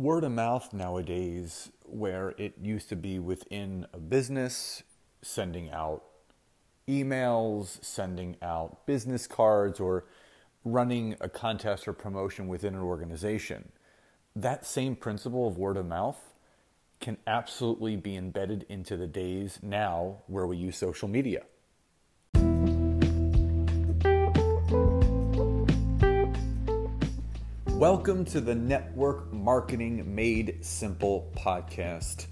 word of mouth nowadays, where it used to be within a business, sending out emails, sending out business cards, or running a contest or promotion within an organization, that same principle of word of mouth can absolutely be embedded into the days now where we use social media. Welcome to the Network Marketing Made Simple podcast.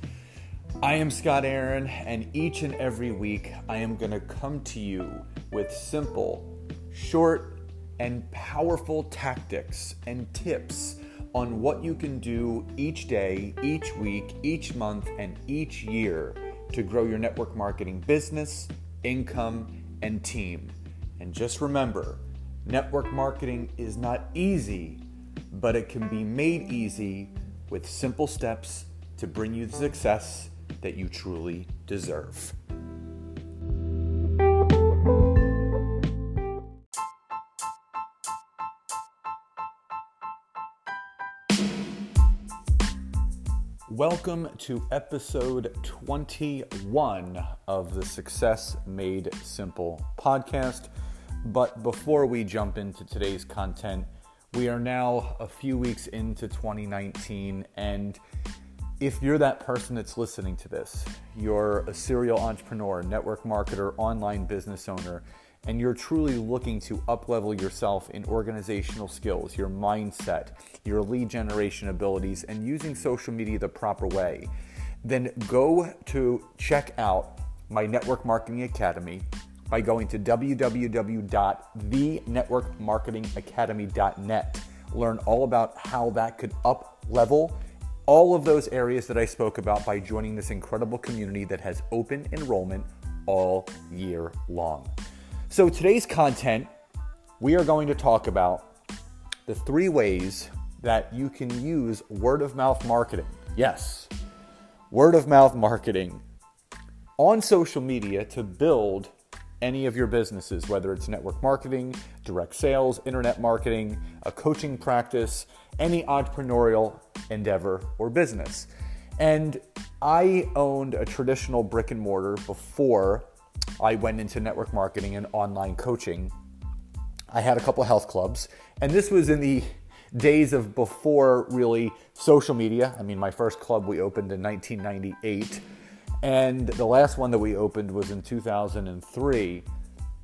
I am Scott Aaron, and each and every week I am going to come to you with simple, short, and powerful tactics and tips on what you can do each day, each week, each month, and each year to grow your network marketing business, income, and team. And just remember, network marketing is not easy but it can be made easy with simple steps to bring you the success that you truly deserve. Welcome to episode 21 of the Success Made Simple podcast. But before we jump into today's content, we are now a few weeks into 2019, and if you're that person that's listening to this, you're a serial entrepreneur, network marketer, online business owner, and you're truly looking to uplevel yourself in organizational skills, your mindset, your lead generation abilities, and using social media the proper way, then go to check out my Network Marketing Academy by going to www.thenetworkmarketingacademy.net. Learn all about how that could up level all of those areas that I spoke about by joining this incredible community that has open enrollment all year long. So, today's content, we are going to talk about the three ways that you can use word of mouth marketing. Yes, word of mouth marketing on social media to build any of your businesses, whether it's network marketing, direct sales, internet marketing, a coaching practice, any entrepreneurial endeavor or business. And I owned a traditional brick and mortar before I went into network marketing and online coaching. I had a couple health clubs, and this was in the days of before really social media. I mean, my first club we opened in 1998 and the last one that we opened was in 2003.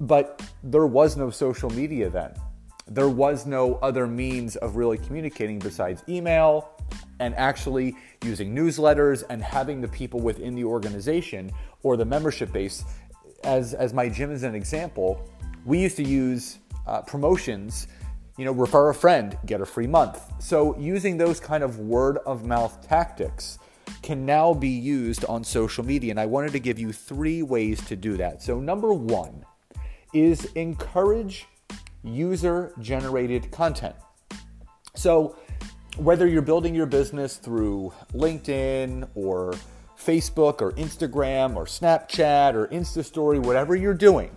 But there was no social media then. There was no other means of really communicating besides email and actually using newsletters and having the people within the organization or the membership base. As, as my gym is an example, we used to use uh, promotions, you know, refer a friend, get a free month. So using those kind of word of mouth tactics can now be used on social media. And I wanted to give you three ways to do that. So, number one is encourage user generated content. So, whether you're building your business through LinkedIn or Facebook or Instagram or Snapchat or InstaStory, whatever you're doing,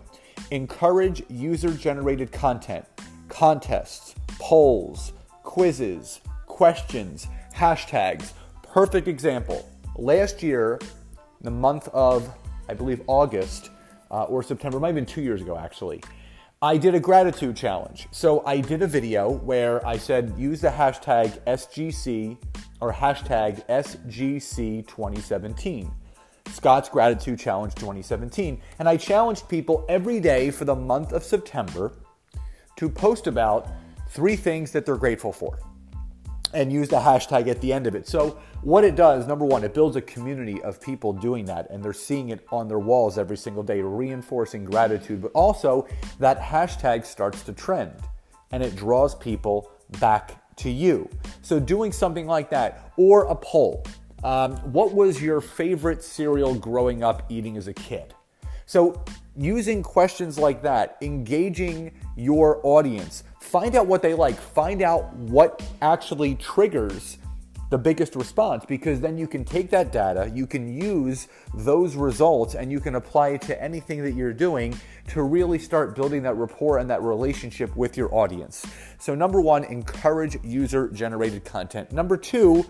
encourage user generated content, contests, polls, quizzes, questions, hashtags, perfect example. Last year, the month of, I believe, August uh, or September, might have been two years ago actually, I did a gratitude challenge. So I did a video where I said use the hashtag SGC or hashtag SGC2017. Scott's Gratitude Challenge 2017. And I challenged people every day for the month of September to post about three things that they're grateful for and use the hashtag at the end of it. So, what it does, number one, it builds a community of people doing that, and they're seeing it on their walls every single day, reinforcing gratitude. But also, that hashtag starts to trend and it draws people back to you. So, doing something like that, or a poll. Um, what was your favorite cereal growing up eating as a kid? So, using questions like that, engaging your audience, find out what they like, find out what actually triggers the biggest response because then you can take that data, you can use those results, and you can apply it to anything that you're doing to really start building that rapport and that relationship with your audience. So, number one, encourage user generated content. Number two,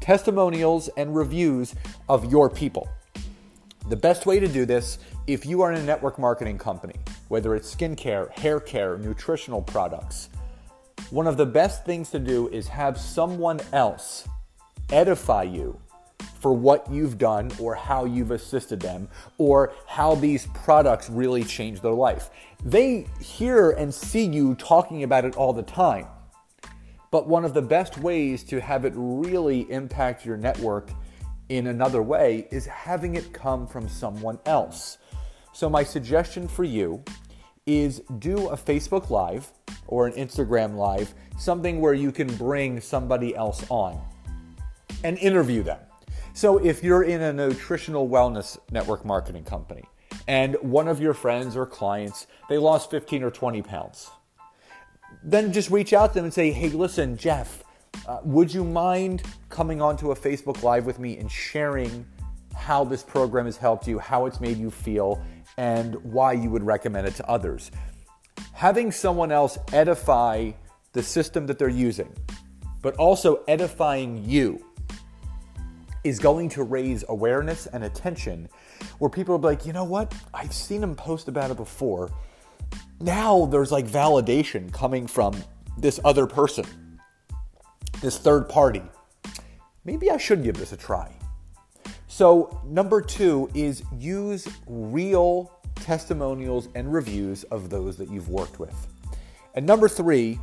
testimonials and reviews of your people. The best way to do this, if you are in a network marketing company, whether it's skincare, hair care, nutritional products, one of the best things to do is have someone else edify you for what you've done or how you've assisted them or how these products really change their life. They hear and see you talking about it all the time. But one of the best ways to have it really impact your network in another way is having it come from someone else. So, my suggestion for you is do a Facebook Live or an Instagram Live, something where you can bring somebody else on and interview them. So, if you're in a nutritional wellness network marketing company and one of your friends or clients, they lost 15 or 20 pounds, then just reach out to them and say, hey, listen, Jeff, uh, would you mind coming onto a Facebook Live with me and sharing how this program has helped you, how it's made you feel, and why you would recommend it to others? Having someone else edify the system that they're using, but also edifying you, is going to raise awareness and attention where people are like, you know what? I've seen him post about it before. Now there's like validation coming from this other person this third party. Maybe I should give this a try. So, number two is use real testimonials and reviews of those that you've worked with. And number three,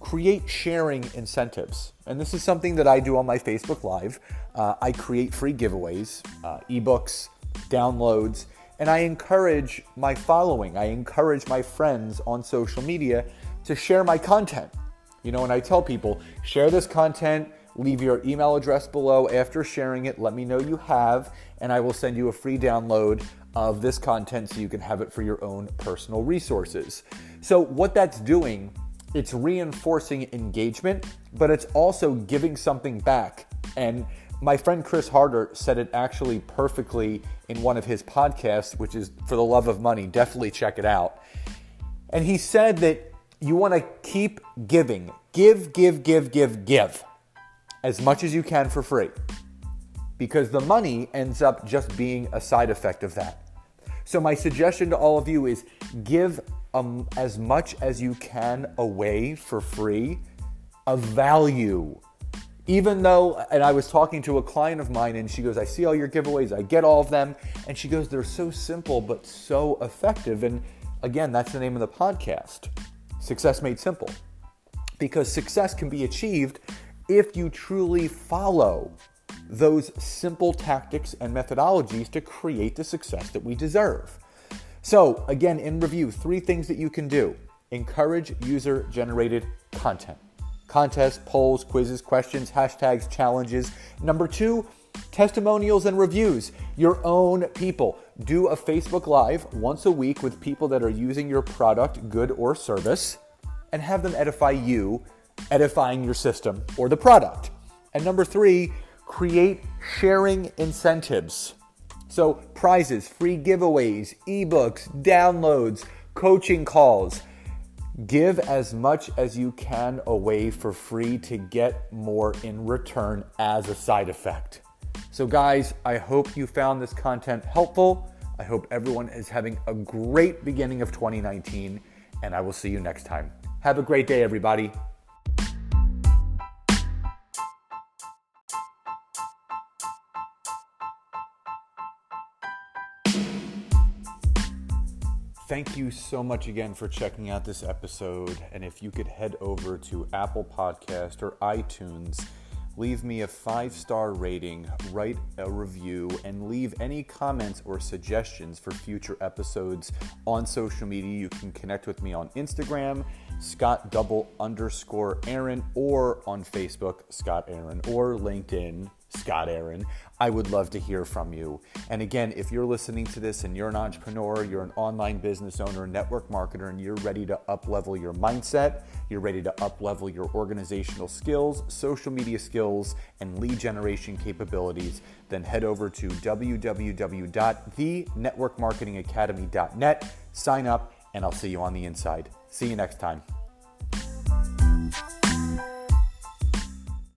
create sharing incentives. And this is something that I do on my Facebook Live. Uh, I create free giveaways, uh, ebooks, downloads, and I encourage my following, I encourage my friends on social media to share my content. You know, and I tell people share this content, leave your email address below after sharing it. Let me know you have, and I will send you a free download of this content so you can have it for your own personal resources. So, what that's doing, it's reinforcing engagement, but it's also giving something back. And my friend Chris Harder said it actually perfectly in one of his podcasts, which is For the Love of Money. Definitely check it out. And he said that you want to keep giving. Give, give, give, give, give as much as you can for free because the money ends up just being a side effect of that. So, my suggestion to all of you is give um, as much as you can away for free of value. Even though, and I was talking to a client of mine, and she goes, I see all your giveaways, I get all of them. And she goes, they're so simple, but so effective. And again, that's the name of the podcast. Success Made Simple. Because success can be achieved if you truly follow those simple tactics and methodologies to create the success that we deserve. So, again, in review, three things that you can do encourage user generated content contests, polls, quizzes, questions, hashtags, challenges. Number two, testimonials and reviews. Your own people. Do a Facebook Live once a week with people that are using your product, good or service, and have them edify you, edifying your system or the product. And number three, create sharing incentives. So, prizes, free giveaways, ebooks, downloads, coaching calls. Give as much as you can away for free to get more in return as a side effect. So, guys, I hope you found this content helpful. I hope everyone is having a great beginning of 2019, and I will see you next time. Have a great day, everybody. Thank you so much again for checking out this episode. And if you could head over to Apple Podcast or iTunes, leave me a five star rating, write a review, and leave any comments or suggestions for future episodes on social media. You can connect with me on Instagram, Scott double underscore Aaron, or on Facebook, Scott Aaron, or LinkedIn, Scott Aaron. I would love to hear from you. And again, if you're listening to this and you're an entrepreneur, you're an online business owner, network marketer, and you're ready to up level your mindset, you're ready to up level your organizational skills, social media skills, and lead generation capabilities, then head over to www.thenetworkmarketingacademy.net, sign up, and I'll see you on the inside. See you next time.